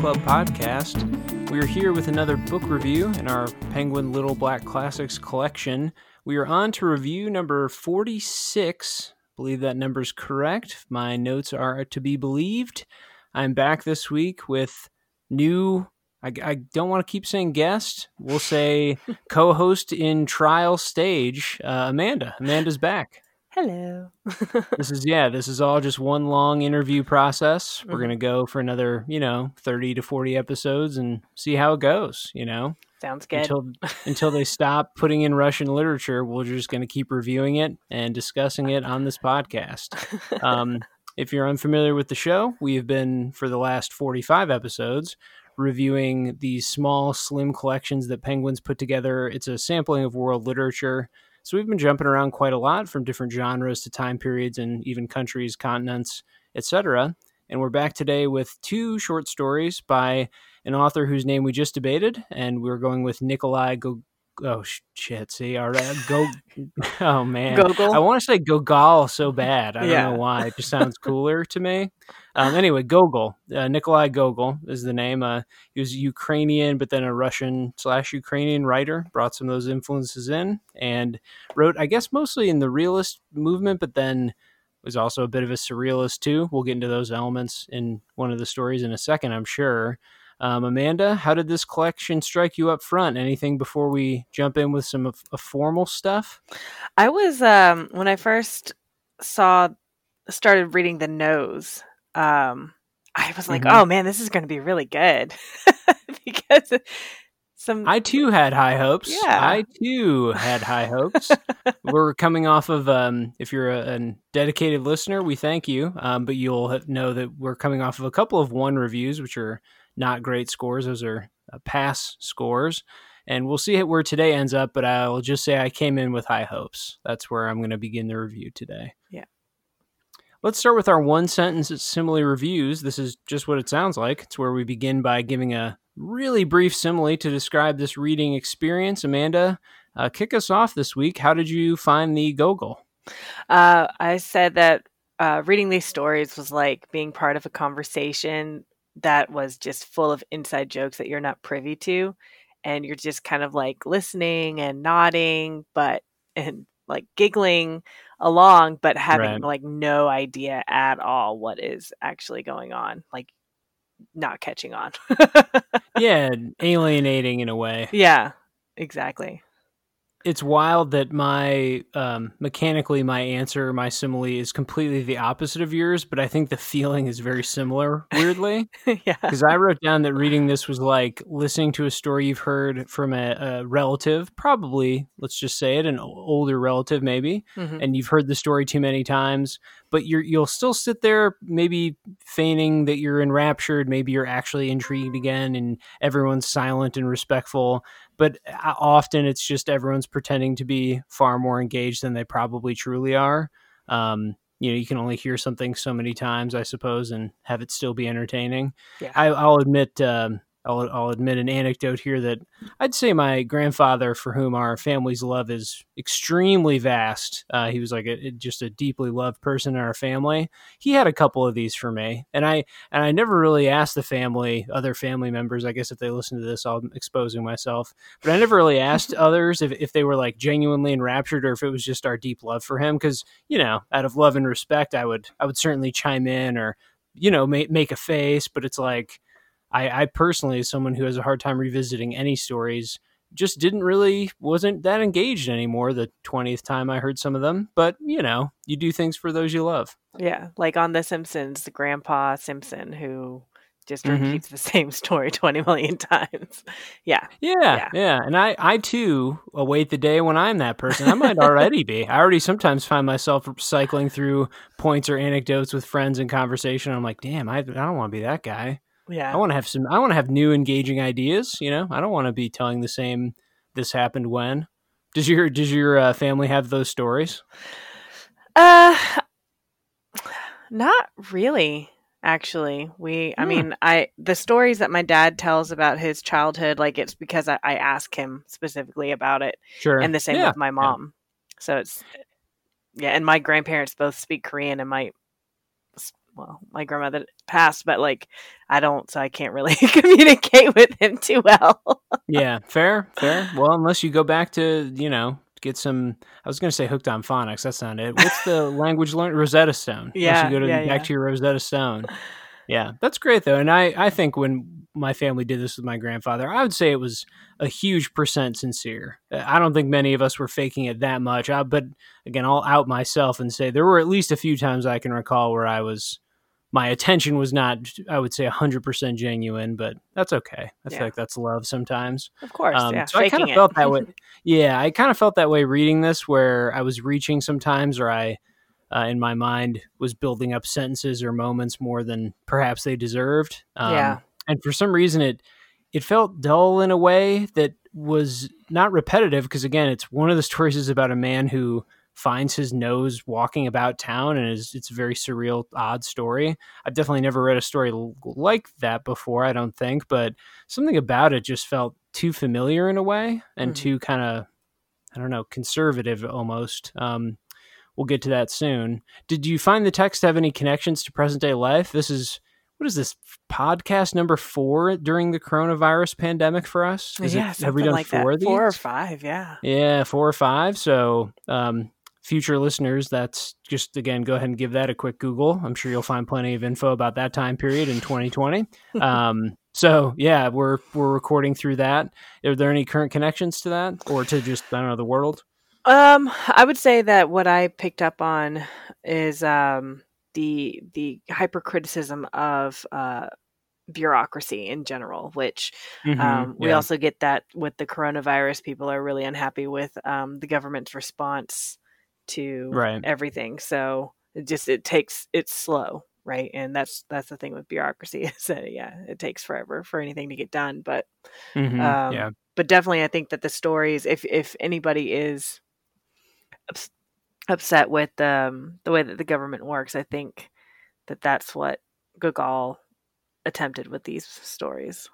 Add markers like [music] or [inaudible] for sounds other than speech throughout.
Club podcast. We are here with another book review in our Penguin Little Black Classics collection. We are on to review number 46. I believe that number's correct. My notes are to be believed. I'm back this week with new, I, I don't want to keep saying guest. We'll say [laughs] co host in trial stage, uh, Amanda. Amanda's back. Hello. [laughs] this is yeah this is all just one long interview process we're Mhm. gonna go for another you know 30 to 40 episodes and see how it goes you know Sounds good. until [laughs] until they stop putting in russian literature we're just gonna keep reviewing it and discussing it on this podcast um, [laughs] if you're unfamiliar with the show we have been for the last 45 episodes reviewing these small slim collections that penguins put together it's a sampling of world literature so we've been jumping around quite a lot from different genres to time periods and even countries, continents, etc. And we're back today with two short stories by an author whose name we just debated, and we're going with Nikolai Go. Oh shit! See, all right, go. [laughs] Oh man, Gogol. I want to say Gogol so bad. I don't know why. It just sounds [laughs] cooler to me. Um, anyway, Gogol, uh, Nikolai Gogol is the name. Uh, he was Ukrainian, but then a Russian slash Ukrainian writer. Brought some of those influences in and wrote, I guess, mostly in the realist movement, but then was also a bit of a surrealist too. We'll get into those elements in one of the stories in a second, I'm sure. Um, Amanda, how did this collection strike you up front? Anything before we jump in with some of, of formal stuff? I was um when I first saw started reading the nose. Um, I was like, Mhm. oh man, this is going to be really good [laughs] because some I too had high hopes. Yeah. I too had high hopes. [laughs] We're coming off of, um, if you're a, a dedicated listener, we thank you. Um, but you'll know that we're coming off of a couple of one reviews, which are not great scores. Those are uh, pass scores. And we'll see where today ends up, but I'll just say I came in with high hopes. That's where I'm going to begin the review today. Yeah. Let's start with our one sentence simile reviews. This is just what it sounds like. It's where we begin by giving a really brief simile to describe this reading experience. Amanda, uh, kick us off this week. How did you find the Gogol? Uh, I said that uh, reading these stories was like being part of a conversation that was just full of inside jokes that you're not privy to, and you're just kind of like listening and nodding, but [laughs] and like giggling along, but having Right. like no idea at all what is actually going on, like not catching on. [laughs] Yeah, alienating in a way. yeah, exactly. It's wild that my um, mechanically my answer, my simile is completely the opposite of yours, but I think the feeling is very similar. Weirdly, [laughs] yeah. because I wrote down that reading this was like listening to a story you've heard from a, a relative, probably let's just say it, an older relative maybe, Mhm. and you've heard the story too many times, but you're you'll still sit there maybe feigning that you're enraptured, maybe you're actually intrigued again, and everyone's silent and respectful. But uh, often it's just everyone's pretending to be far more engaged than they probably truly are. Um, you know, you can only hear something so many times, I suppose, and have it still be entertaining. Yeah. I, I'll admit, um, I'll, I'll admit an anecdote here that I'd say my grandfather, for whom our family's love is extremely vast, uh, he was like a, just a deeply loved person in our family. He had a couple of these for me, and I and I never really asked the family, other family members. I guess if they listen to this, I'm exposing myself, but I never really asked [laughs] others if if they were like genuinely enraptured or if it was just our deep love for him. Because you know, out of love and respect, I would I would certainly chime in or you know make make a face, but it's like. I, I personally, as someone who has a hard time revisiting any stories, just didn't really wasn't that engaged anymore. The twentieth time I heard some of them, but you know, you do things for those you love. Yeah, like on The Simpsons, the Grandpa Simpson who just Mhm. repeats the [laughs] same story 20 million times. Yeah. Yeah, Yeah. yeah, and I, I too await the day when I'm that person. I might already be. I already sometimes find myself cycling through points or anecdotes with friends in conversation. I'm like, damn, I, I don't want to be that guy. Yeah. I want to have some. I want to have new, engaging ideas. You know, I don't want to be telling the same. This happened when. Does your Does your uh, family have those stories? Uh not really actually. We I Hmm. mean, I the stories that my dad tells about his childhood like it's because I, I ask him specifically about it Sure. and the same Yeah. with my mom. So it's yeah, and my grandparents both speak Korean and my well, my grandmother passed, but like I don't, so I can't really [laughs] communicate with him too well. [laughs] yeah, fair, fair. Well, unless you go back to you know get some. I was going to say hooked on phonics. That's not it. What's the [laughs] language learned? Rosetta Stone. Yeah, unless you go to yeah, back yeah. to your Rosetta Stone. [sighs] Yeah, that's great though, and I I think when my family did this with my grandfather, I would say it was a huge percent sincere. I don't think many of us were faking it that much. I, but again, I'll out myself and say there were at least a few times I can recall where I was my attention was not I would say 100% genuine, but that's okay. I Yeah. feel like that's love sometimes. Of course, Um, yeah. so I kind of felt that way. [laughs] Yeah, I kind of felt that way reading this, where I was reaching sometimes, or I, uh, in my mind, was building up sentences or moments more than perhaps they deserved. Um, Yeah. And for some reason, it it felt dull in a way that was not repetitive. Because again, it's one of the [laughs] stories is about a man who finds his nose walking about town, and is it's a very surreal, odd story. I've definitely never read a story like that before. I don't think, but something about it just felt too familiar in a way and Mhm. too kind of i don't know conservative almost um, we'll get to that soon did you find the text have any connections to present day life this is what is this podcast number four during the coronavirus pandemic for us is yeah, it, have we done like four that. of these Four or five, yeah. yeah, four or five. So, um, future listeners, that's just again, go ahead and give that a quick Google. I'm sure you'll find plenty of info about that time period in 2020. [laughs] um, so yeah, we're we're recording through that. Are there any current connections to that, or to just I don't know the world? Um, I would say that what I picked up on is um the the hypercriticism of uh bureaucracy in general, which Mhm, um, we yeah. also get that with the coronavirus. People are really unhappy with um, the government's response to Right. everything. So it just it takes it's slow, right? And that's that's the thing with bureaucracy [laughs] is that yeah, it takes forever for anything to get done. But Mhm, um, yeah, but definitely, I think that the stories, if if anybody is ups- upset with um, the way that the government works, I think that that's what Gogol attempted with these stories.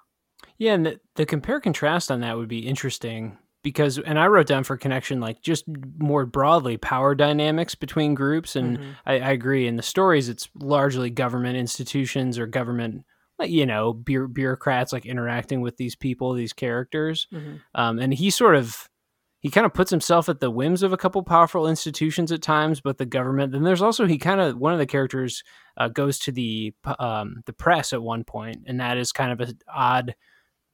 yeah. And the, the compare contrast on that would be interesting because, and I wrote down for connection like just more broadly power dynamics between groups and. Mhm. I, I agree. In the stories, it's largely government institutions or government, like, you know, bu- bureaucrats like interacting with these people, these characters. Mhm. Um, and he sort of, he kind of puts himself at the whims of a couple powerful institutions at times, but the government. Then there's also he kind of one of the characters uh, goes to the um, the press at one point, and that is kind of an odd,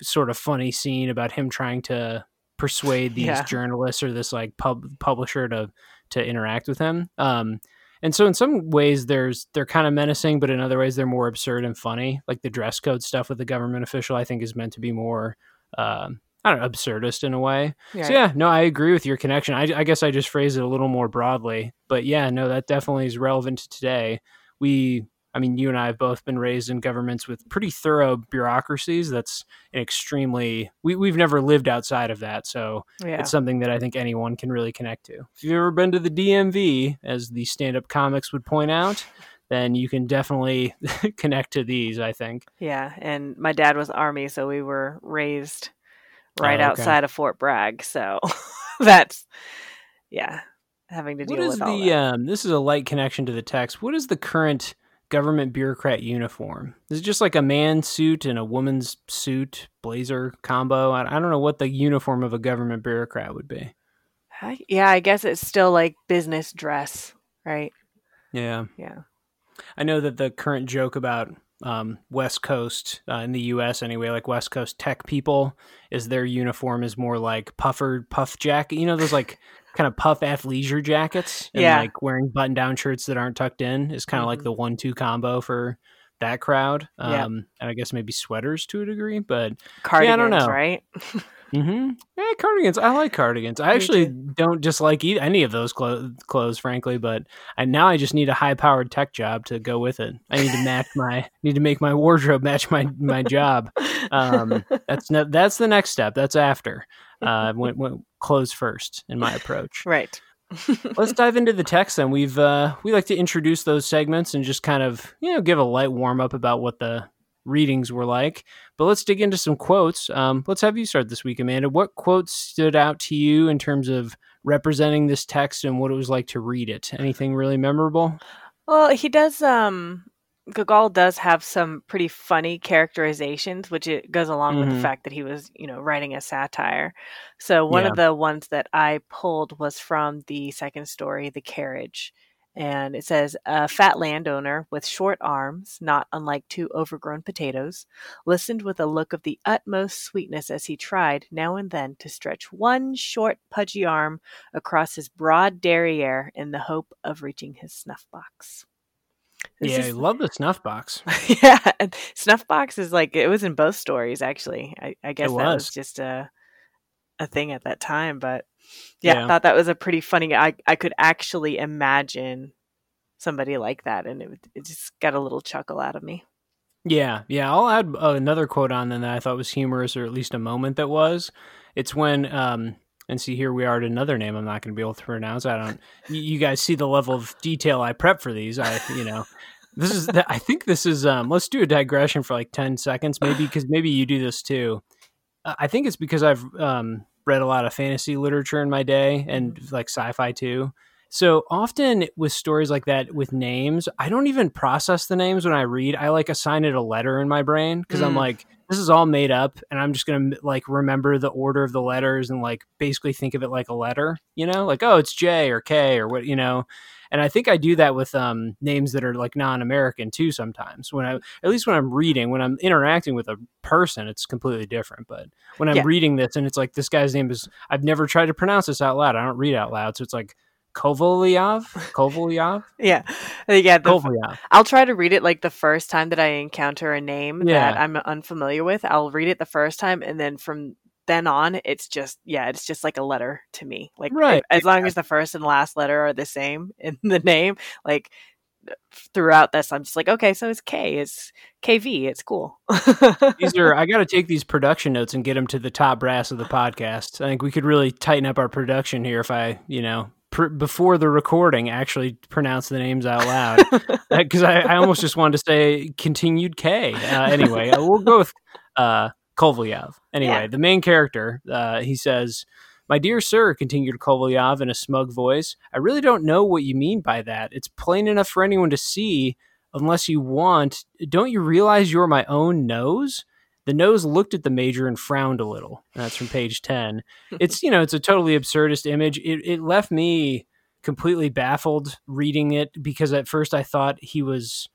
sort of funny scene about him trying to persuade these Yeah. journalists or this like pub publisher to to interact with him. Um, and so in some ways there's they're kind of menacing, but in other ways they're more absurd and funny. Like the dress code stuff with the government official, I think is meant to be more um, I don't know, absurdist in a way. Right. So yeah, no, I agree with your connection. I, I guess I just phrased it a little more broadly, but yeah, no, that definitely is relevant to today. We, I mean, you and I have both been raised in governments with pretty thorough bureaucracies. That's an extremely we we've never lived outside of that, so yeah. it's something that I think anyone can really connect to. If you've ever been to the DMV, as the stand-up comics would point out, then you can definitely [laughs] connect to these. I think. Yeah, and my dad was army, so we were raised right Oh, okay. outside of Fort Bragg. So [laughs] that's yeah, having to deal What is with all the? that. Um, this is a light connection to the text. What is the current government bureaucrat uniform? Is it just like a man's suit and a woman's suit blazer combo? I, I don't know what the uniform of a government bureaucrat would be. Yeah, I guess it's still like business dress, right? Yeah. Yeah. I know that the current joke about um, West Coast uh, in the U.S. anyway, like West Coast tech people, is their uniform is more like puffer puff jacket. You know those like [laughs] kind of puff athleisure jackets, and Yeah. like wearing button down shirts that aren't tucked in is kind of like Mhm. the one two combo for that crowd. Um, Yeah. and I guess maybe sweaters to a degree, but Cardigans, don't know. right? [laughs] mm-hmm. yeah, cardigans. I like cardigans. I Me actually too. don't dislike any of those clo- clothes, frankly. But I now I just need a high powered tech job to go with it. I need to match [laughs] my need to make my wardrobe match my my job. Um, that's that's the next step. That's after. Uh, when, when clothes first in my approach. right. Let's dive into the text then. We've uh, we like to introduce those segments and just kind of you know give a light warm up about what the readings were like. But let's dig into some quotes. Um, let's have you start this week, Amanda. What quotes stood out to you in terms of representing this text and what it was like to read it? Anything really memorable? Well, he does um Gogol does have some pretty funny characterizations, which it goes along with the Mhm. fact that he was, you know, writing a satire. So one Yeah. of the ones that I pulled was from the second story, The Carriage. And it says a fat landowner with short arms, not unlike two overgrown potatoes, listened with a look of the utmost sweetness as he tried, now and then, to stretch one short, pudgy arm across his broad derriere in the hope of reaching his snuff box. This yeah, I love the snuff box. [laughs] yeah, snuff box is like it was in both stories actually. I, I guess that was was. just a a thing at that time, but yeah, Yeah. I thought that was a pretty funny. I I could actually imagine somebody like that, and it it just got a little chuckle out of me. Yeah, yeah. I'll add uh, another quote on then that I thought was humorous, or at least a moment that was. It's when, um, and see, here we are at another name I'm not going to be able to pronounce. I don't. You, guys see the level of detail I prep for these. I, you know, this is. I think this is. Um, let's do a digression for like ten seconds, maybe because maybe you do this too. I think it's because I've um, read a lot of fantasy literature in my day and like sci-fi too. So often with stories like that with names, I don't even process the names when I read. I like assign it a letter in my brain because I'm Mm. like, this is all made up, and I'm just gonna like remember the order of the letters and like basically think of it like a letter, you know, like oh, it's J or K or what, you know. And I think I do that with um, names that are like non-American too. Sometimes when I, at least when I'm reading, when I'm interacting with a person, it's completely different. But when I'm Yeah. reading this and it's like this guy's name is, I've never tried to pronounce this out loud. I don't read out loud, so it's like Kovalyov, Kovalyov, [laughs] Yeah, yeah. The, Kovalyov. I'll try to read it like the first time that I encounter a name Yeah. that I'm unfamiliar with. I'll read it the first time, and then from then on, it's just yeah, it's just like a letter to me. Like Right, as long as the first and last letter are the same [laughs] in the name, like throughout this, I'm just like, okay, so it's K, it's KV, it's cool. [laughs] These are I got to take these production notes and get them to the top brass of the podcast. I think we could really tighten up our production here if I, you know, pr- before the recording, actually pronounce the names out loud. [laughs] Because I, I almost just wanted to say continued K. Uh, anyway, uh, we'll go with uh, Kovalyov. Anyway, Yeah. the main character, uh, he says. My dear sir, continued Kovalyov in a smug voice, I really don't know what you mean by that. It's plain enough for anyone to see, unless you want. Don't you realize you're my own nose? The nose looked at the major and frowned a little. That's from page 10. [laughs] It's, you know, it's a totally absurdist image. It, it left me completely baffled reading it because at first I thought he was,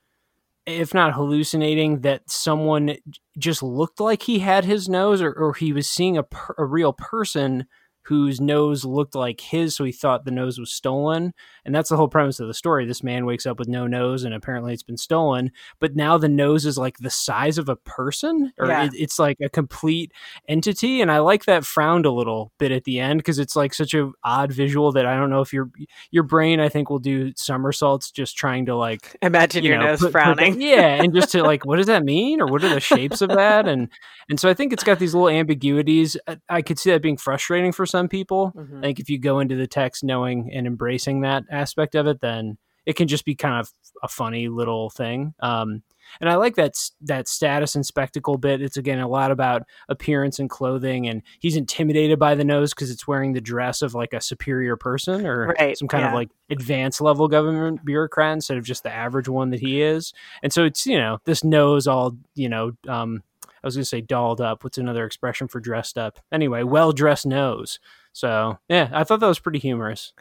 if not hallucinating, that someone just looked like he had his nose or, or he was seeing a, per, a real person whose nose looked like his, so he thought the nose was stolen. And that's the whole premise of the story. This man wakes up with no nose, and apparently it's been stolen. But now the nose is like the size of a person, or Yeah. it, it's like a complete entity. And I like that frowned a little bit at the end because it's like such a odd visual that I don't know if your your brain I think will do somersaults just trying to like Imagine you your know, nose put- put frowning. that- yeah, [laughs] and just to like, what does that mean, or what are the shapes of that? And and so I think it's got these little ambiguities. I, I could see that being frustrating for some people. Mhm. I think if you go into the text knowing and embracing that aspect of it, then it can just be kind of a funny little thing. Um, and I like that that status and spectacle bit. It's again a lot about appearance and clothing, and he's intimidated by the nose because it's wearing the dress of like a superior person or Right, some kind of like advanced level government bureaucrat instead of just the average one that he is. And so it's you know this nose all you know. Um, was going to say dolled up. What's another expression for dressed up? Anyway, well dressed nose. So yeah, I thought that was pretty humorous.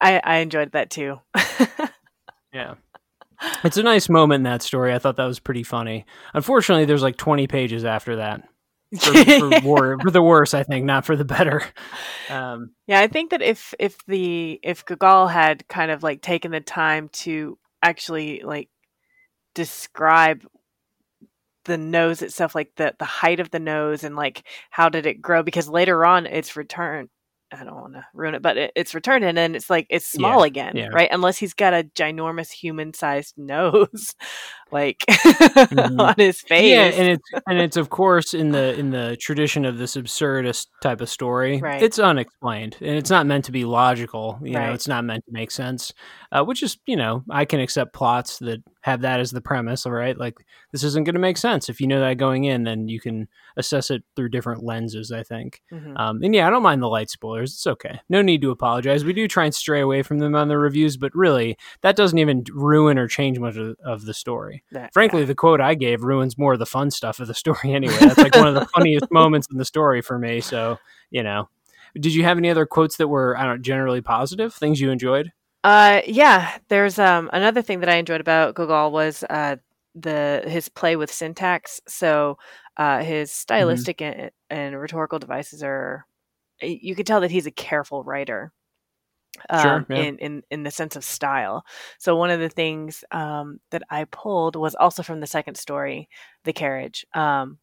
I, I enjoyed that too. [laughs] Yeah. It's a nice moment in that story. I thought that was pretty funny. Unfortunately, there's like 20 pages after that. For, for, [laughs] wor- for the worse, I think, not for the better. Um, Yeah, I think that if if the if Gogol had kind of like taken the time to actually like describe the nose itself, like the the height of the nose and like how did it grow, because later on it's returned. I don't want to ruin it, but it, it's returned and then it's like it's small again, yeah. right? Unless he's got a ginormous human-sized [laughs] nose, like [laughs] Mhm. on his face. Yeah, and it's and it's of course in the in the tradition of this absurdist type of story. Right. It's unexplained, and it's not meant to be logical. You know, it's not meant to make sense. Uh, which is, you know, I can accept plots that have that as the premise. All right, like this isn't going to make sense. If you know that going in, then you can assess it through different lenses. I think. Mhm. Um, and yeah, I don't mind the light spoilers. It's okay. No need to apologize. We do try and stray away from them on the reviews, but really, that doesn't even ruin or change much of, of the story. Story. That, Frankly, yeah. the quote I gave ruins more of the fun stuff of the [laughs] story anyway. That's like one of the [laughs] funniest moments in the story for me. So, you know, did you have any other quotes that were, I don't know, generally positive, things you enjoyed? Uh, yeah, there's um another thing that I enjoyed about Gogol was uh the his play with syntax. So uh, his mm-hmm. stylistic mm-hmm. and, and, rhetorical devices are you can tell that he's a careful writer. Um, sure, yeah. in, in in the sense of style. So one of the things um, that I pulled was also from the second story, the carriage. Um,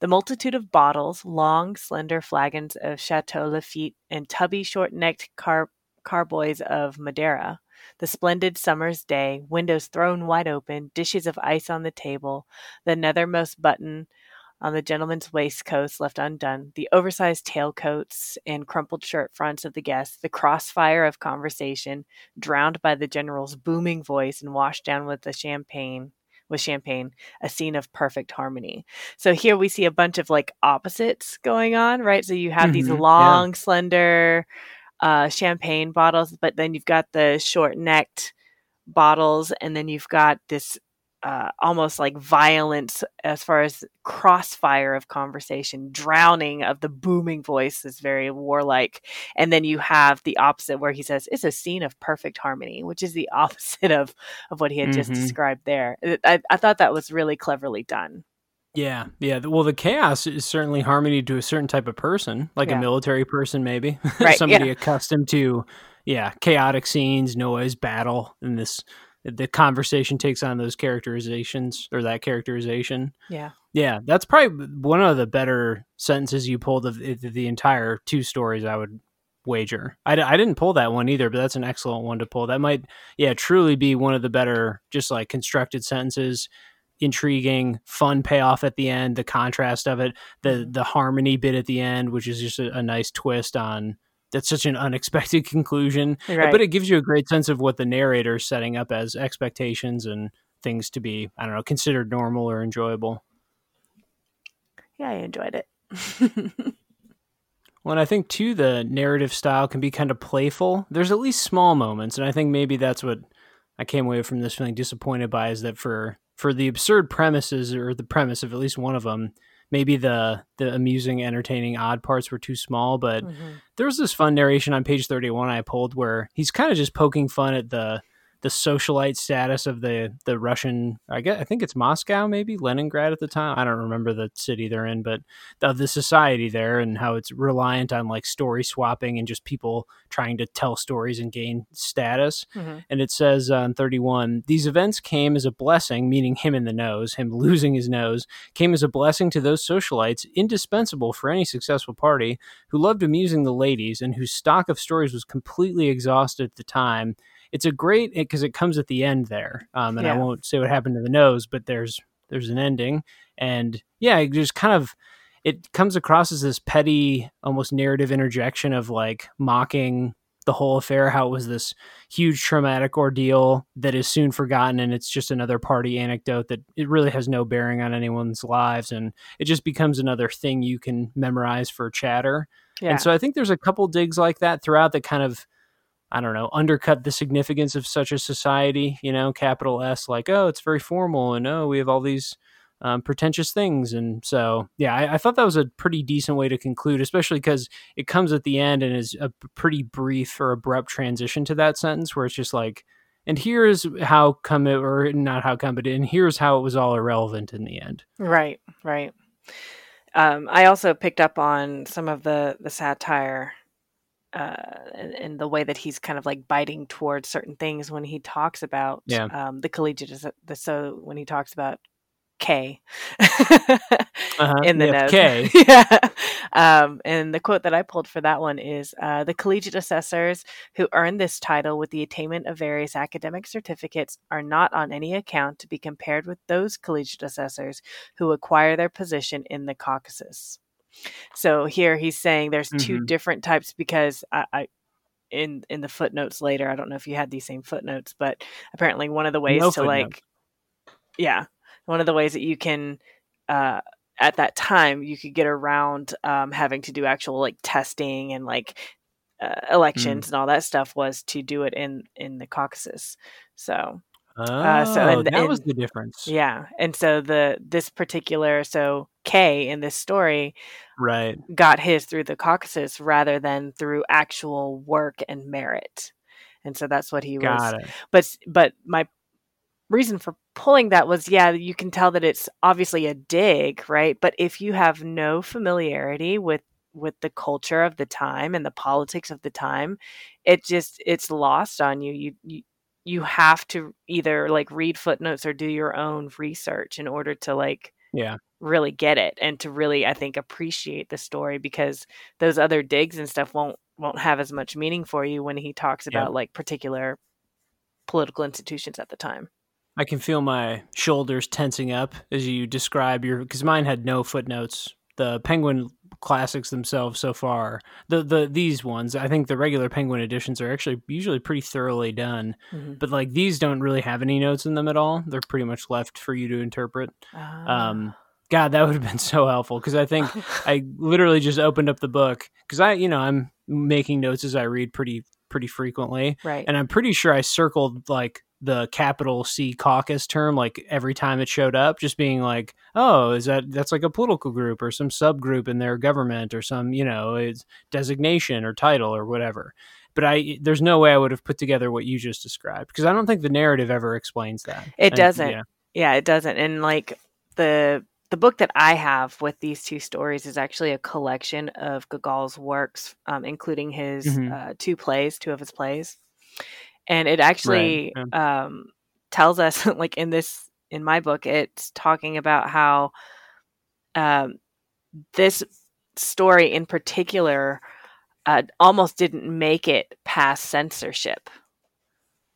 the multitude of bottles, long, slender flagons of Chateau Lafitte, and tubby, short-necked car- carboys of Madeira, the splendid summer's day, windows thrown wide open, dishes of ice on the table, the nethermost button on the gentleman's waistcoats left undone, the oversized tailcoats and crumpled shirt fronts of the guests, the crossfire of conversation, drowned by the general's booming voice and washed down with the champagne with champagne, a scene of perfect harmony. So here we see a bunch of like opposites going on, right? So you have mm-hmm, these long, yeah. slender uh, champagne bottles, but then you've got the short necked bottles, and then you've got this uh, almost like violence as far as crossfire of conversation, drowning of the booming voice is very warlike. And then you have the opposite where he says, it's a scene of perfect harmony, which is the [laughs] opposite of, of what he had mm-hmm. just described there. I, I thought that was really cleverly done. Yeah, yeah. Well, the chaos is certainly harmony to a certain type of person, like yeah. a military person, maybe [laughs] right, somebody yeah. accustomed to, yeah, chaotic scenes, noise, battle, and this the conversation takes on those characterizations or that characterization. Yeah, yeah. That's probably one of the better sentences you pulled of the, entire two stories. I would wager. I, I didn't pull that one either, but that's an excellent one to pull. That might, yeah, truly be one of the better, just like constructed sentences intriguing, fun payoff at the end, the contrast of it, the mm-hmm. the harmony bit at the end, which is just a, a nice twist on that's such an unexpected [laughs] conclusion. Right. But it gives you a great sense of what the narrator is setting up as expectations and things to be, I don't know, considered normal or enjoyable. Yeah, I enjoyed it. [laughs] well, and I think too the narrative style can be kind of playful. There's at least small moments, and I think maybe that's what I came away from this feeling disappointed by is that for for the absurd premises or the premise of at least one of them, maybe the the amusing, entertaining, odd parts were too small. But mm-hmm. there was this fun narration on page thirty one I pulled where he's kind of just poking fun at the the socialite status of the the Russian. I guess I think it's Moscow, maybe Leningrad at the time. I don't remember the city they're in, but of the society there and how it's reliant on like story swapping and just people trying to tell stories and gain status. Mm-hmm. And it says on 31, these events came as a blessing, meaning him in the nose, him [laughs] losing his nose, came as a blessing to those socialites indispensable for any successful party who loved amusing the ladies and whose stock of stories was completely exhausted at the time it's a great because it comes at the end there. Um, and yeah. I won't say what happened to the nose, but there's there's an ending, and yeah, it just kind of it comes across as this petty, almost narrative interjection of like mocking the whole affair, how it was this huge traumatic ordeal that is soon forgotten, and it's just another party anecdote that it really has no bearing on anyone's lives, and it just becomes another thing you can memorize for chatter. Yeah. And so I think there's a couple digs like that throughout that kind of I don't know, undercut the significance of such a society, you know, capital S, like, oh, it's very formal and oh, we have all these um, pretentious things. And so, yeah, I, I, thought that was a pretty decent way to conclude, especially because it comes at the end and is a pretty brief or abrupt transition to that sentence where it's just like, and here's how come it, or not how come, but and here's how it was all irrelevant in the end. Right, right. Um, I also picked up on some of the the satire uh, and, and, the way that he's kind of like biting towards certain things when he talks about yeah. um, the collegiate. The, so when he talks about K [laughs] uh-huh. in the note. K. [laughs] yeah. Um, and the quote that I pulled for that one is uh, The collegiate assessors who earn this title with the attainment of various academic certificates are not on any account to be compared with those collegiate assessors who acquire their position in the Caucasus. So here he's saying there's mm-hmm. two different types because I, I, in in the footnotes later, I don't know if you had these same footnotes, but apparently one of the ways no to like yeah, one of the ways that you can uh at that time you could get around um, having to do actual like testing and like uh, elections mm. and all that stuff was to do it in in the Caucasus. So Oh, uh, so and, that and, was the difference. Yeah, and so the this particular so K in this story, right, got his through the Caucasus rather than through actual work and merit, and so that's what he got was. It. But but my reason for pulling that was yeah, you can tell that it's obviously a dig, right? But if you have no familiarity with with the culture of the time and the politics of the time, it just it's lost on you. You you you have to either like read footnotes or do your own research in order to like yeah. really get it and to really i think appreciate the story because those other digs and stuff won't won't have as much meaning for you when he talks about yeah. like particular political institutions at the time. I can feel my shoulders tensing up as you describe your because mine had no footnotes. The penguin classics themselves so far. The the these ones, I think the regular Penguin editions are actually usually pretty thoroughly done. Mm-hmm. But like these don't really have any notes in them at all. They're pretty much left for you to interpret. Uh... Um God, that would have been [laughs] so helpful because I think I literally just opened up the book because I, you know, I'm making notes as I read pretty pretty frequently, right? And I'm pretty sure I circled like the capital C caucus term like every time it showed up, just being like, oh, is that that's like a political group or some subgroup in their government or some you know it's designation or title or whatever. But I there's no way I would have put together what you just described because I don't think the narrative ever explains that. It doesn't. yeah. yeah, it doesn't. And like the the book that I have with these two stories is actually a collection of Gogol's works, um, including his mm-hmm. uh, two plays, two of his plays and it actually right. yeah. um, tells us [laughs] like in this in my book it's talking about how um, this story in particular uh, almost didn't make it past censorship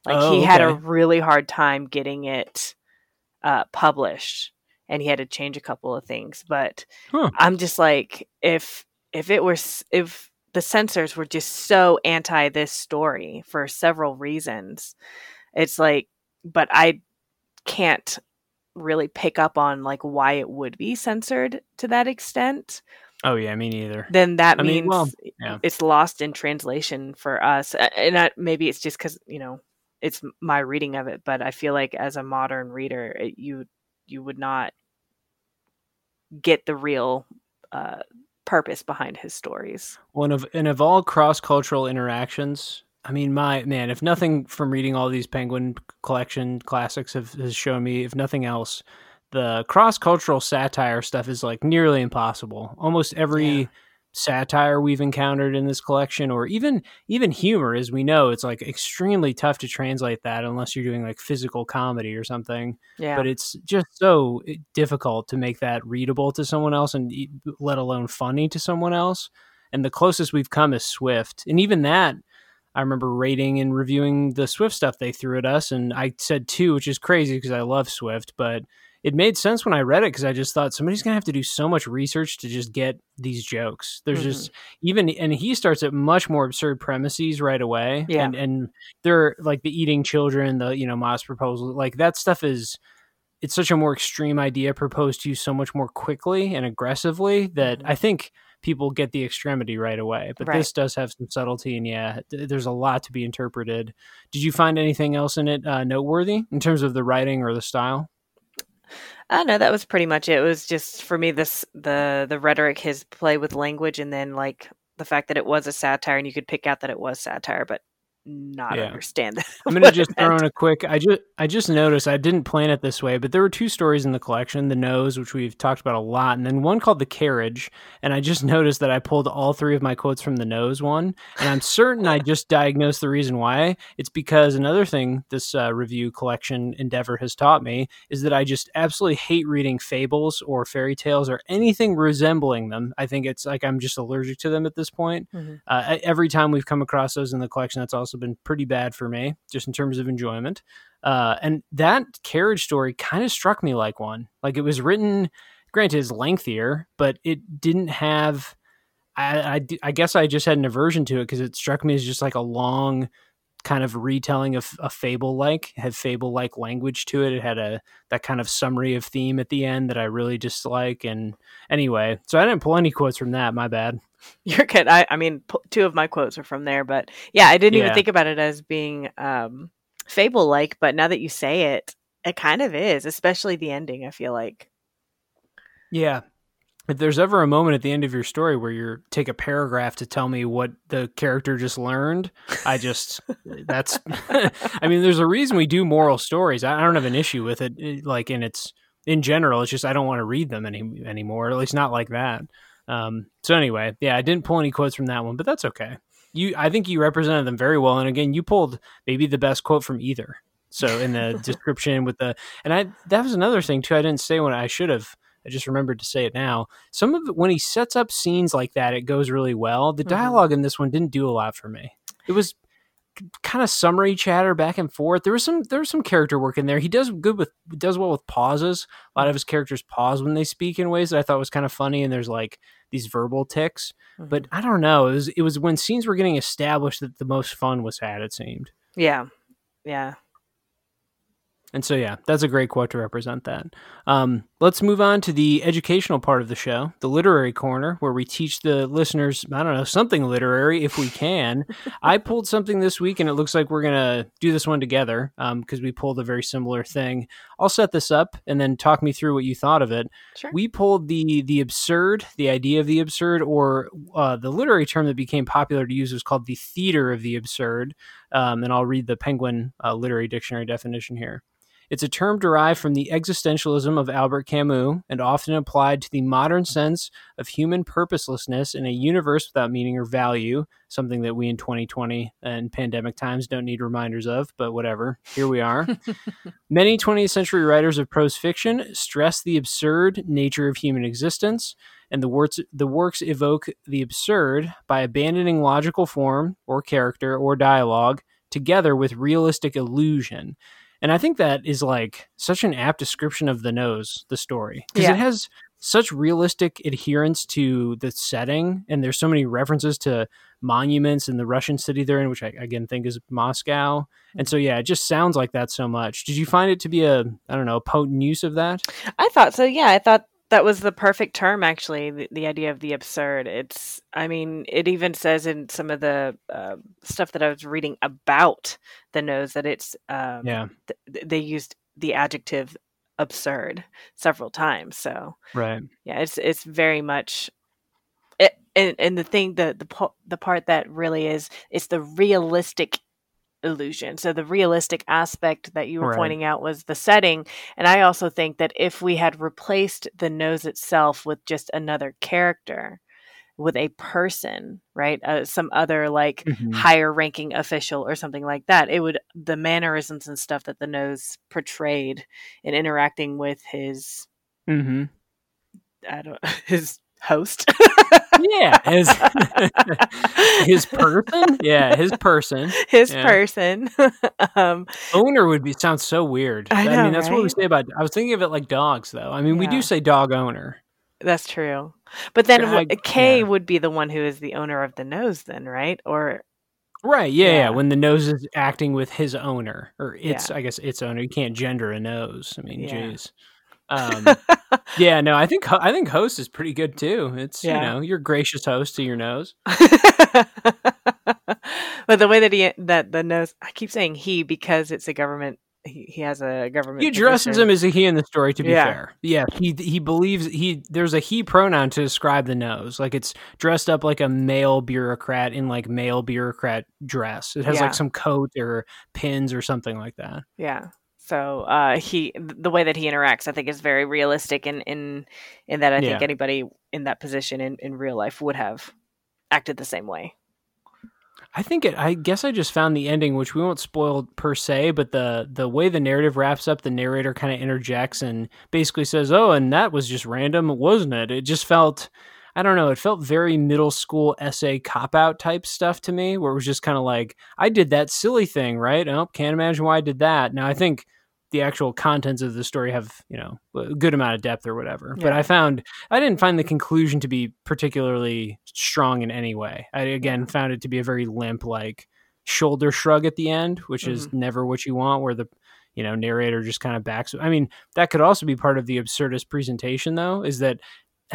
like oh, he okay. had a really hard time getting it uh, published and he had to change a couple of things but huh. i'm just like if if it was if the censors were just so anti this story for several reasons. It's like, but I can't really pick up on like why it would be censored to that extent. Oh yeah, me neither. Then that I means mean, well, yeah. it's lost in translation for us, and that, maybe it's just because you know it's my reading of it. But I feel like as a modern reader, it, you you would not get the real uh, purpose behind his stories. One of and of all cross cultural interactions, I mean, my man, if nothing from reading all these Penguin collection classics have, has shown me, if nothing else, the cross cultural satire stuff is like nearly impossible. Almost every yeah satire we've encountered in this collection or even even humor as we know it's like extremely tough to translate that unless you're doing like physical comedy or something. Yeah. But it's just so eh, difficult to make that readable to someone else and let alone funny to someone else. And the closest we've come is swift. And even that I remember rating and reviewing the Swift stuff they threw at us, and I said two, which is crazy because I love Swift, but it made sense when I read it because I just thought somebody's gonna have to do so much research to just get these jokes. There's mm-hmm. just even and he starts at much more absurd premises right away. Yeah. And and they're like the eating children, the you know, Modest proposal, like that stuff is it's such a more extreme idea proposed to you so much more quickly and aggressively that mm-hmm. I think people get the extremity right away. But right. this does have some subtlety, and yeah, th- there's a lot to be interpreted. Did you find anything else in it uh, noteworthy in terms of the writing or the style? Uh, no, that was pretty much it. It was just for me this the the rhetoric, his play with language, and then like the fact that it was a satire, and you could pick out that it was satire, but not yeah. understand that. I'm [laughs] gonna just throw in a quick. I just I just noticed I didn't plan it this way, but there were two stories in the collection: the nose, which we've talked about a lot, and then one called the carriage. And I just [laughs] noticed that I pulled all three of my quotes from the nose one, and I'm certain I just diagnosed the reason why. It's because another thing this uh, review collection endeavor has taught me is that I just absolutely hate reading fables or fairy tales or anything resembling them. I think it's like I'm just allergic to them at this point. Mm-hmm. Uh, every time we've come across those in the collection, that's also also been pretty bad for me, just in terms of enjoyment. Uh, and that carriage story kind of struck me like one. Like it was written, granted, it's lengthier, but it didn't have. I, I, I guess I just had an aversion to it because it struck me as just like a long kind of retelling of a fable like had fable like language to it it had a that kind of summary of theme at the end that i really dislike and anyway so i didn't pull any quotes from that my bad [laughs] You're good. I, I mean, two of my quotes are from there, but yeah, I didn't yeah. even think about it as being um, fable like, but now that you say it, it kind of is, especially the ending, I feel like. Yeah. If there's ever a moment at the end of your story where you take a paragraph to tell me what the character just learned, I just that's [laughs] I mean there's a reason we do moral stories. I don't have an issue with it like in its in general, it's just I don't want to read them any anymore, at least not like that. Um, so anyway, yeah, I didn't pull any quotes from that one, but that's okay. You, I think you represented them very well, and again, you pulled maybe the best quote from either. So in the [laughs] description with the, and I that was another thing too. I didn't say when I should have. I just remembered to say it now. Some of it, when he sets up scenes like that, it goes really well. The dialogue mm-hmm. in this one didn't do a lot for me. It was kind of summary chatter back and forth. There was some there was some character work in there. He does good with does well with pauses. A lot of his characters pause when they speak in ways that I thought was kind of funny. And there's like these verbal ticks. Mm-hmm. But I don't know. It was it was when scenes were getting established that the most fun was had. It seemed. Yeah, yeah. And so, yeah, that's a great quote to represent that. Um, let's move on to the educational part of the show, the literary corner, where we teach the listeners, I don't know, something literary if we can. [laughs] I pulled something this week, and it looks like we're going to do this one together because um, we pulled a very similar thing. I'll set this up and then talk me through what you thought of it. Sure. We pulled the the absurd, the idea of the absurd, or uh, the literary term that became popular to use was called the theater of the absurd. Um, and I'll read the Penguin uh, Literary Dictionary definition here. It's a term derived from the existentialism of Albert Camus and often applied to the modern sense of human purposelessness in a universe without meaning or value, something that we in 2020 and pandemic times don't need reminders of, but whatever. Here we are. [laughs] Many 20th century writers of prose fiction stress the absurd nature of human existence, and the works, the works evoke the absurd by abandoning logical form or character or dialogue together with realistic illusion and I think that is like such an apt description of the nose, the story, because yeah. it has such realistic adherence to the setting, and there's so many references to monuments in the Russian city they're in, which I again think is Moscow. And so, yeah, it just sounds like that so much. Did you find it to be a, I don't know, potent use of that? I thought so. Yeah, I thought that was the perfect term, actually. The, the, idea of the absurd. It's, I mean, it even says in some of the uh, stuff that I was reading about the nose that it's, um, yeah, th- they used the adjective absurd several times. So, right, yeah, it's it's very much. It, and, and the thing, the the the part that really is, it's the realistic illusion. So the realistic aspect that you were right. pointing out was the setting. And I also think that if we had replaced the nose itself with just another character, with a person, right? Uh, some other like mm-hmm. higher ranking official or something like that. It would the mannerisms and stuff that the nose portrayed in interacting with his mm-hmm. I don't [laughs] his host. yeah, his [laughs] his person. Yeah, his person. His yeah. person. [laughs] um, owner would be sounds so weird. I, know, I mean, that's right? what we say about. I was thinking of it like dogs, though. I mean, yeah. we do say dog owner. That's true, but then I, K yeah. would be the one who is the owner of the nose, then, right? Or Right, yeah, yeah, When the nose is acting with his owner, or its, I guess, its owner. You can't gender a nose. I mean, jeez. Um, yeah, no, I think I think host is pretty good too. It's yeah. you know you're gracious host to your nose. [laughs] but the way that he that the nose, I keep saying he because it's a government. He, he has a government. He addresses position. him as a he in the story. To be yeah. fair, yeah, he he believes he there's a he pronoun to describe the nose. Like it's dressed up like a male bureaucrat in like male bureaucrat dress. It has yeah. like some coat or pins or something like that. Yeah. So uh, he, the way that he interacts, I think, is very realistic, in in in that I yeah. think anybody in that position in, in real life would have acted the same way. I think it. I guess I just found the ending, which we won't spoil per se, but the the way the narrative wraps up, the narrator kind of interjects and basically says, "Oh, and that was just random, wasn't it?" It just felt. I don't know. It felt very middle school essay cop out type stuff to me, where it was just kind of like, I did that silly thing, right? Oh, can't imagine why I did that. Now, I think the actual contents of the story have you know a good amount of depth or whatever. Yeah. But I found I didn't find the conclusion to be particularly strong in any way. I again found it to be a very limp like shoulder shrug at the end, which mm-hmm. is never what you want. Where the you know narrator just kind of backs. I mean that could also be part of the absurdist presentation though. Is that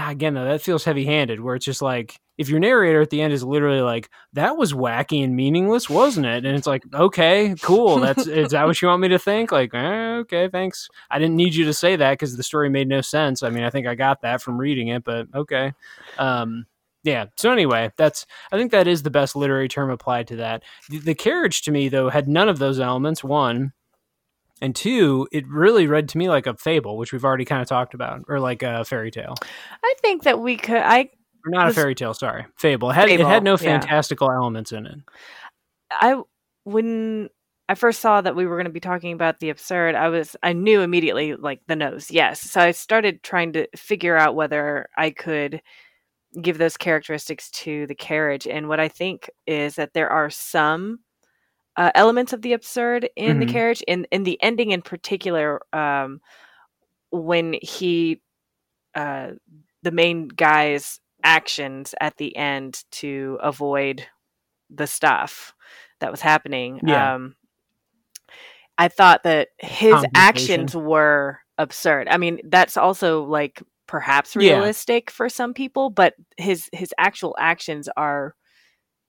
again though that feels heavy handed where it's just like if your narrator at the end is literally like that was wacky and meaningless wasn't it? And it's like okay cool that's is that what you want me to think? Like eh, okay thanks. I didn't need you to say that because the story made no sense. I mean i think i got that from reading it but okay. Um yeah so anyway that's i think that is the best literary term applied to that. The, the carriage to me though had none of those elements. One and two, it really read to me like a fable, which we've already kind of talked about, or like a fairy tale. I think that we could. I or not a fairy tale. Sorry, fable. It had Fable, it had no yeah. fantastical elements in it. I when I first saw that we were going to be talking about the absurd, I was I knew immediately like the nose. Yes. So I started trying to figure out whether I could give those characteristics to the carriage and what I think is that there are some uh, elements of the absurd in Mhm. the carriage in in the ending in particular um when he uh the main guy's actions at the end to avoid the stuff that was happening. Yeah. Um, I thought that his actions were absurd. I mean, that's also like perhaps Yeah. realistic for some people, but his his actual actions are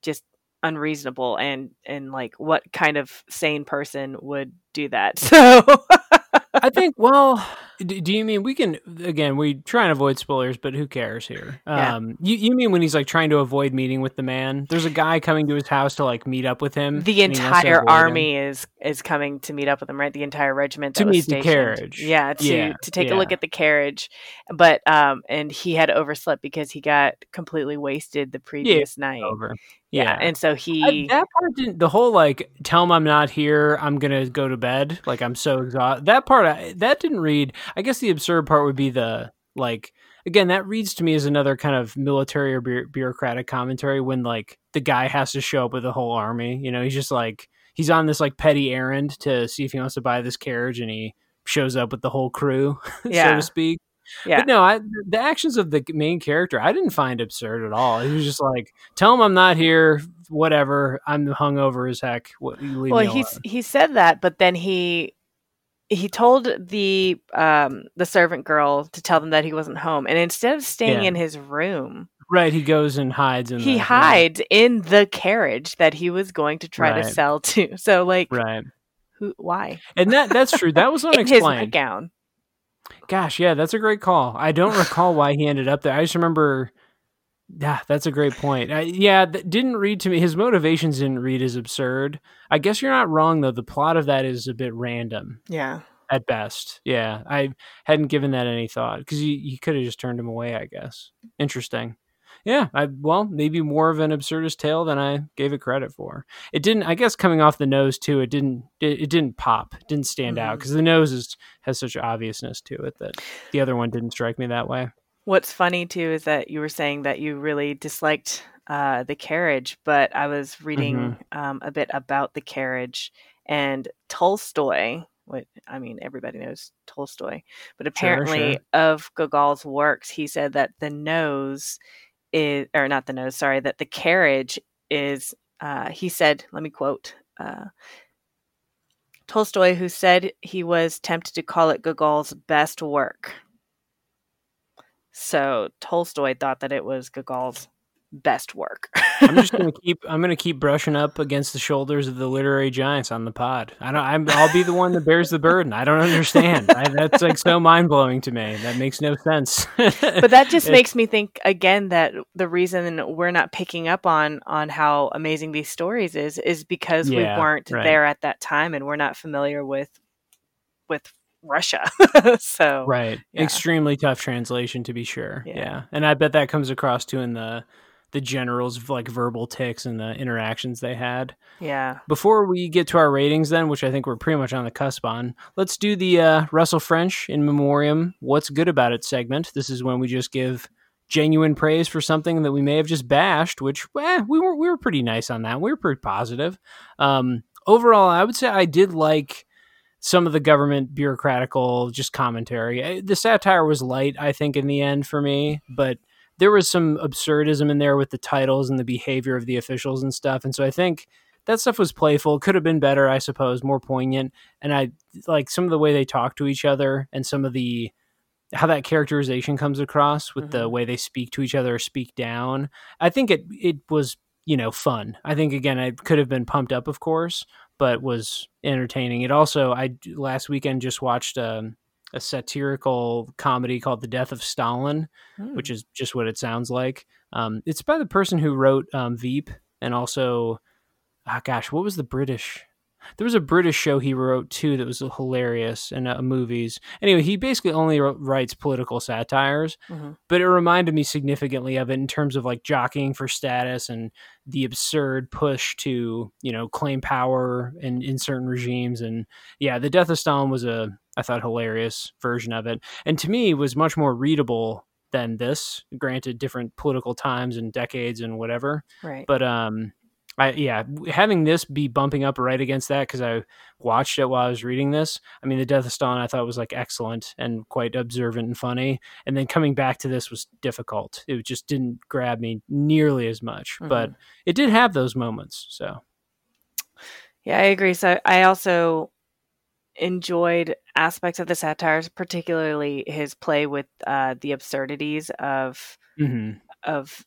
just unreasonable and and like what kind of sane person would do that? [laughs] So I think. Well, do you mean we can? Again, we try and avoid spoilers, but who cares here? Yeah. Um, you you mean when he's like trying to avoid meeting with the man? There's a guy coming to his house to like meet up with him. the and he wants to entire avoid him. army is is coming to meet up with him, right? The entire regiment To meet the carriage. Yeah, to Yeah, to take a look at the carriage, but um, and he had overslept because he got completely wasted the previous night. over. Yeah. Yeah, and so I- he that part didn't. The whole like, tell him I'm not here. I'm gonna go to bed. Like I'm so exhausted. That part, I, that didn't read. I guess the absurd part would be the like. Again, that reads to me as another kind of military or bu- bureaucratic commentary when like the guy has to show up with a whole army. You know, he's just like he's on this like petty errand to see if he wants to buy this carriage, and he shows up with the whole crew, [laughs] so to speak. yeah But no, I, the actions of the main character I didn't find absurd at all. He was just like, "Tell him I'm not here. Whatever. I'm hungover as heck. What, leave well he's alone." he said that, but then he he told the um the servant girl to tell them that he wasn't home, and instead of staying Yeah. in his room, Right. He goes and hides in. he the, hides in the carriage that he was going to try to sell to. [laughs] So like, Right. who? Why? And that that's true. That was [laughs] his unexplained. nightgown. Gosh, yeah, that's a great call. I don't recall why he ended up there. I just remember. Yeah, that's a great point. I, yeah, that didn't read to me. His motivations didn't read as absurd. I guess you're not wrong though. The plot of that is a bit random. Yeah. at best. Yeah, I hadn't given that any thought because you, you could have just turned him away. I guess. Interesting. Yeah, I well maybe more of an absurdist tale than I gave it credit for. It didn't. I guess coming off the nose too, it didn't. It, it didn't pop. It didn't stand out Mhm. because the nose is has such obviousness to it that the other one didn't strike me that way. What's funny too is that you were saying that you really disliked uh, the carriage, but I was reading Mm-hmm. um, a bit about the carriage and Tolstoy. What I mean, everybody knows Tolstoy, but apparently, sure. of Gogol's works, he said that the nose is, or not the nose, sorry, that the carriage is. Uh, he said, let me quote. Uh, Tolstoy, who said he was tempted to call it Gogol's best work. So Tolstoy thought that it was Gogol's best work. [laughs] I'm just [laughs] gonna keep. I'm gonna keep brushing up against the shoulders of the literary giants on the pod. I don't. I'm, I'll be the one that bears the burden. I don't [laughs] understand. I, that's like so mind blowing to me. That makes no sense. but that just makes me think again that the reason we're not picking up on on how amazing these stories is is because Yeah, we weren't right. there at that time and we're not familiar with with Russia. [laughs] so right. Yeah. Extremely tough translation to be sure. Yeah. Yeah. and I bet that comes across too in the the generals like verbal ticks and the interactions they had. yeah. Before we get to our ratings, then, which I think we're pretty much on the cusp on, let's do the uh, Russell French in memoriam. What's good about it segment? This is when we just give genuine praise for something that we may have just bashed, which eh, we were we were pretty nice on that. We were pretty positive. Um, overall, I would say I did like some of the government bureaucratical just commentary. Eh, The satire was light, I think, in the end for me, but there was some absurdism in there with the titles and the behavior of the officials and stuff. And so I think that stuff was playful. Could have been better, I suppose, more poignant. And I like some of the way they talk to each other and some of the how that characterization comes across with mm-hmm. the way they speak to each other or speak down. I think it it was you know fun. I think again I could have been pumped up, of course, but was entertaining. It also I last weekend just watched um, a satirical comedy called The Death of Stalin, mm. which is just what it sounds like. Um, it's by the person who wrote um, Veep and also, oh gosh, what was the British? There was a British show he wrote too that was hilarious and uh, movies. Anyway, he basically only writes political satires, mm-hmm. but it reminded me significantly of it in terms of like jockeying for status and the absurd push to you know claim power in in certain regimes. And yeah, the Death of Stalin was a I thought hilarious version of it, and to me was much more readable than this. Granted, different political times and decades and whatever. Right. But um, I yeah, having this be bumping up right against that because I watched it while I was reading this. I mean, the Death of Stalin I thought was like excellent and quite observant and funny, and then coming back to this was difficult. It just didn't grab me nearly as much, mm-hmm. but it did have those moments. So. Yeah, I agree. So I also enjoyed aspects of the satires, particularly his play with uh, the absurdities of mm-hmm. of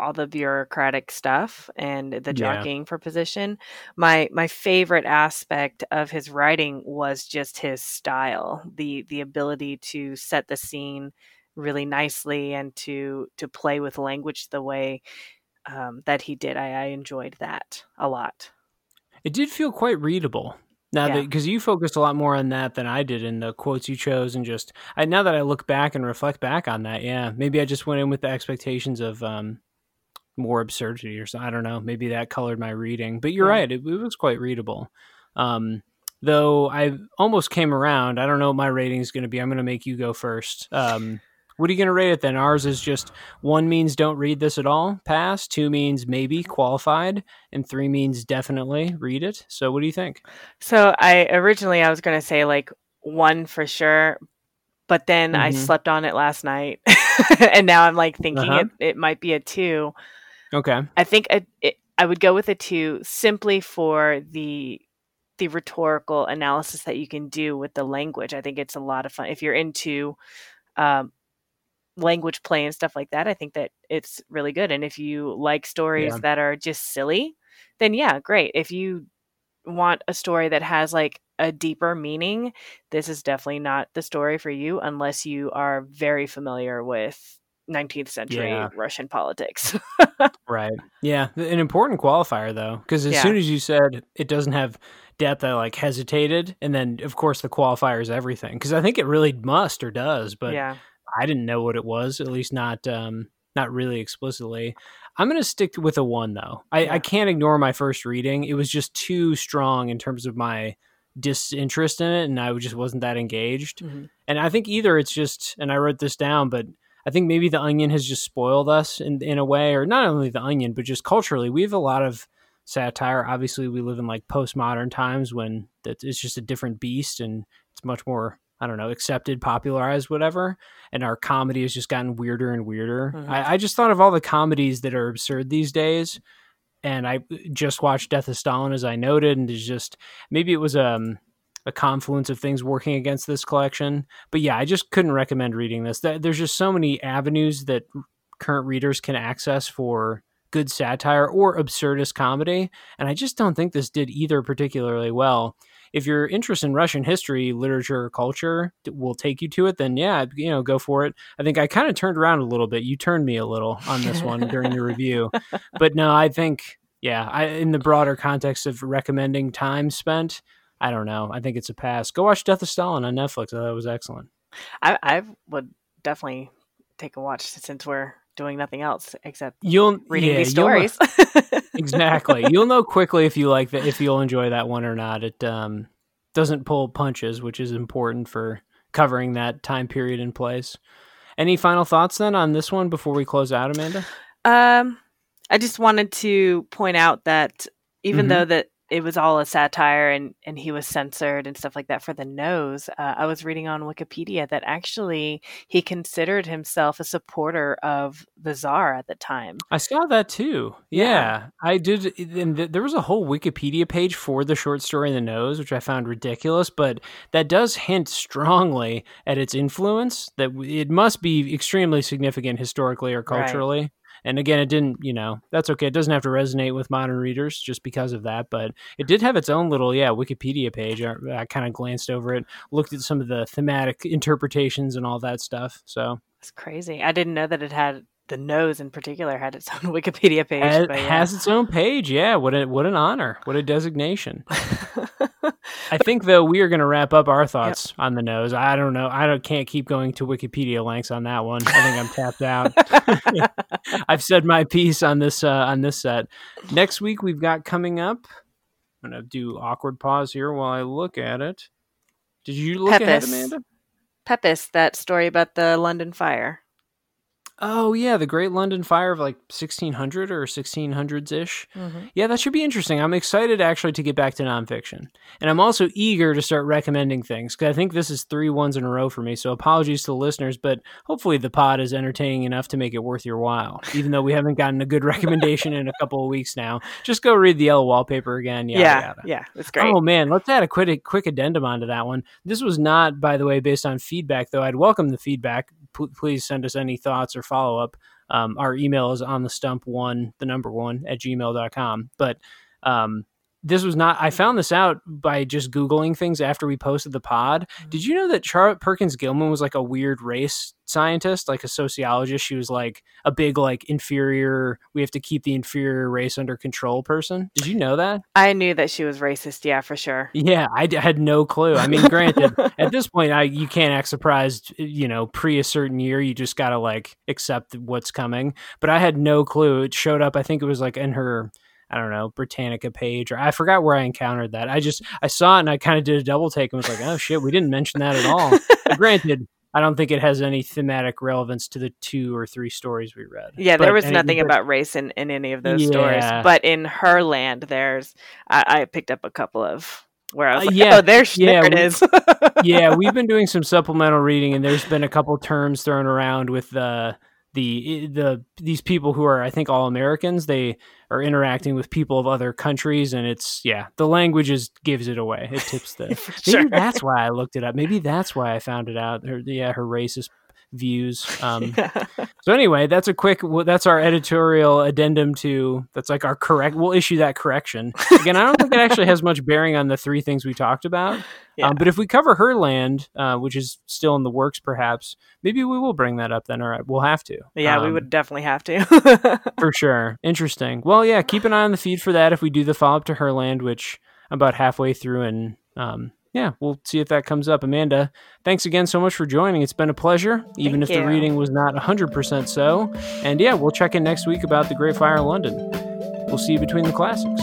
all the bureaucratic stuff and the jockeying yeah. for position. My my favorite aspect of his writing was just his style, the the ability to set the scene really nicely and to to play with language the way um, that he did. I, I enjoyed that a lot. It did feel quite readable. Now yeah. that because you focused a lot more on that than I did in the quotes you chose, and just I, now that I look back and reflect back on that, yeah, maybe I just went in with the expectations of um, more absurdity or something. I don't know. Maybe that colored my reading, but you're yeah. right. It, it, was quite readable. Um, though I almost came around. I don't know what my rating is going to be. I'm going to make you go first. Um, what are you going to rate it then? Ours is just one means don't read this at all, pass. Two means maybe qualified, and three means definitely read it. So, what do you think? So, I originally I was going to say like one for sure, but then mm-hmm. I slept on it last night, [laughs] and now I'm like thinking uh-huh. it it might be a two. Okay, I think a, it, I would go with a two simply for the the rhetorical analysis that you can do with the language. I think it's a lot of fun if you're into um, language play and stuff like that, I think that it's really good. And if you like stories yeah. that are just silly, then yeah, great. If you want a story that has like a deeper meaning, this is definitely not the story for you unless you are very familiar with 19th century yeah. Russian politics. [laughs] right. Yeah. An important qualifier though, because as yeah. soon as you said it doesn't have depth, I like hesitated. And then of course the qualifier is everything. Cause I think it really must or does, but yeah. I didn't know what it was, at least not um, not really explicitly. I'm going to stick with a one though. I, yeah. I can't ignore my first reading. It was just too strong in terms of my disinterest in it, and I just wasn't that engaged. Mm-hmm. And I think either it's just, and I wrote this down, but I think maybe the Onion has just spoiled us in in a way, or not only the Onion, but just culturally, we have a lot of satire. Obviously, we live in like postmodern times when it's just a different beast, and it's much more I don't know, accepted, popularized, whatever. And our comedy has just gotten weirder and weirder. Mm-hmm. I, I, just thought of all the comedies that are absurd these days. And I just watched Death of Stalin, as I noted, and it's just maybe it was um, a confluence of things working against this collection. But yeah, I just couldn't recommend reading this. There's just so many avenues that current readers can access for good satire or absurdist comedy. And I just don't think this did either particularly well if your interest in Russian history, literature, or culture will take you to it, then yeah, you know, go for it. I think I kind of turned around a little bit. You turned me a little on this one [laughs] during the review, but no, I think yeah, I, in the broader context of recommending time spent, I don't know. I think it's a pass. Go watch Death of Stalin on Netflix. I thought it was excellent. I, I would definitely take a watch since we're doing nothing else except you'll reading yeah, these stories. [laughs] [laughs] exactly. You'll know quickly if you like that, if you'll enjoy that one or not. It um, doesn't pull punches, which is important for covering that time period in place. Any final thoughts then on this one before we close out, Amanda? Um, I just wanted to point out that even mm-hmm. though that it was all a satire and, and he was censored and stuff like that for the nose. Uh, I was reading on Wikipedia that actually he considered himself a supporter of the czar at the time. I saw that too. Yeah, yeah. I did. And th- there was a whole Wikipedia page for the short story in the nose, which I found ridiculous, but that does hint strongly at its influence that it must be extremely significant historically or culturally. Right. And again, it didn't, you know, that's okay. It doesn't have to resonate with modern readers just because of that, but it did have its own little, yeah, Wikipedia page. I, I kind of glanced over it, looked at some of the thematic interpretations and all that stuff. So it's crazy. I didn't know that it had the nose in particular had its [laughs] own Wikipedia page. It yeah. has its own page. Yeah, what a what an honor, what a designation. [laughs] [laughs] I think though we are going to wrap up our thoughts yep. on the nose. I don't know. I don't can't keep going to Wikipedia links on that one. I think I'm tapped out. [laughs] I've said my piece on this uh, on this set. Next week we've got coming up. I'm going to do awkward pause here while I look at it. Did you look Pepys. ahead, Amanda? Pepys, that story about the London fire. Oh yeah, the Great London Fire of like 1600 or 1600s ish. Mm-hmm. Yeah, that should be interesting. I'm excited actually to get back to nonfiction, and I'm also eager to start recommending things because I think this is three ones in a row for me. So apologies to the listeners, but hopefully the pod is entertaining enough to make it worth your while. Even though we haven't gotten a good [laughs] recommendation in a couple of weeks now, just go read the yellow wallpaper again. Yada, yeah, yada. yeah, it's great. Oh man, let's add a quick quick addendum onto that one. This was not, by the way, based on feedback though. I'd welcome the feedback p- please send us any thoughts or follow up. Um, our email is on the stump one, the number one at gmail.com. But um, this was not i found this out by just googling things after we posted the pod. Mm-hmm. did you know that charlotte perkins gilman was like a weird race scientist like a sociologist? She was like a big like inferior we have to keep the inferior race under control person. Did you know that? I knew that she was racist yeah for sure. Yeah I had no clue. I mean granted [laughs] at this point i you can't act surprised you know pre a certain year you just gotta like accept what's coming. But i had no clue. It showed up i think it was like in her I don't know, Britannica page, or I forgot where I encountered that. I just I saw it and I kind of did a double take and was like, oh shit, we didn't mention that at all. [laughs] granted, I don't think it has any thematic relevance to the two or three stories we read. Yeah, but there was nothing but, about race in, in any of those yeah. stories. But in Herland, there's I, I picked up a couple of where I was uh, like, yeah, oh, there, yeah, there it is. yeah, we've [laughs] been doing some supplemental reading, and there's been a couple terms thrown around with the uh, the the these people who are I think all Americans they are interacting with people of other countries and it's yeah the language is gives it away. It tips the [laughs] maybe that's why I looked it up. Maybe that's why I found it out. Her, yeah her racist views. Um, [laughs] so anyway, that's a quick. That's our editorial addendum to. That's like our correct. We'll issue that correction again. I don't think it actually has much bearing on the three things we talked about. Yeah. Um, but if we cover Herland, uh, which is still in the works, perhaps maybe we will bring that up. Then, all right, we'll have to. Yeah, um, we would definitely have to. [laughs] for sure. Interesting. Well, yeah, keep an eye on the feed for that if we do the follow up to Herland, which I'm about halfway through and um, yeah, we'll see if that comes up. Amanda, thanks again so much for joining. It's been a pleasure, even Thank if you. the reading was not 100% so. And yeah, we'll check in next week about the Great Fire in London. We'll see you between the classics.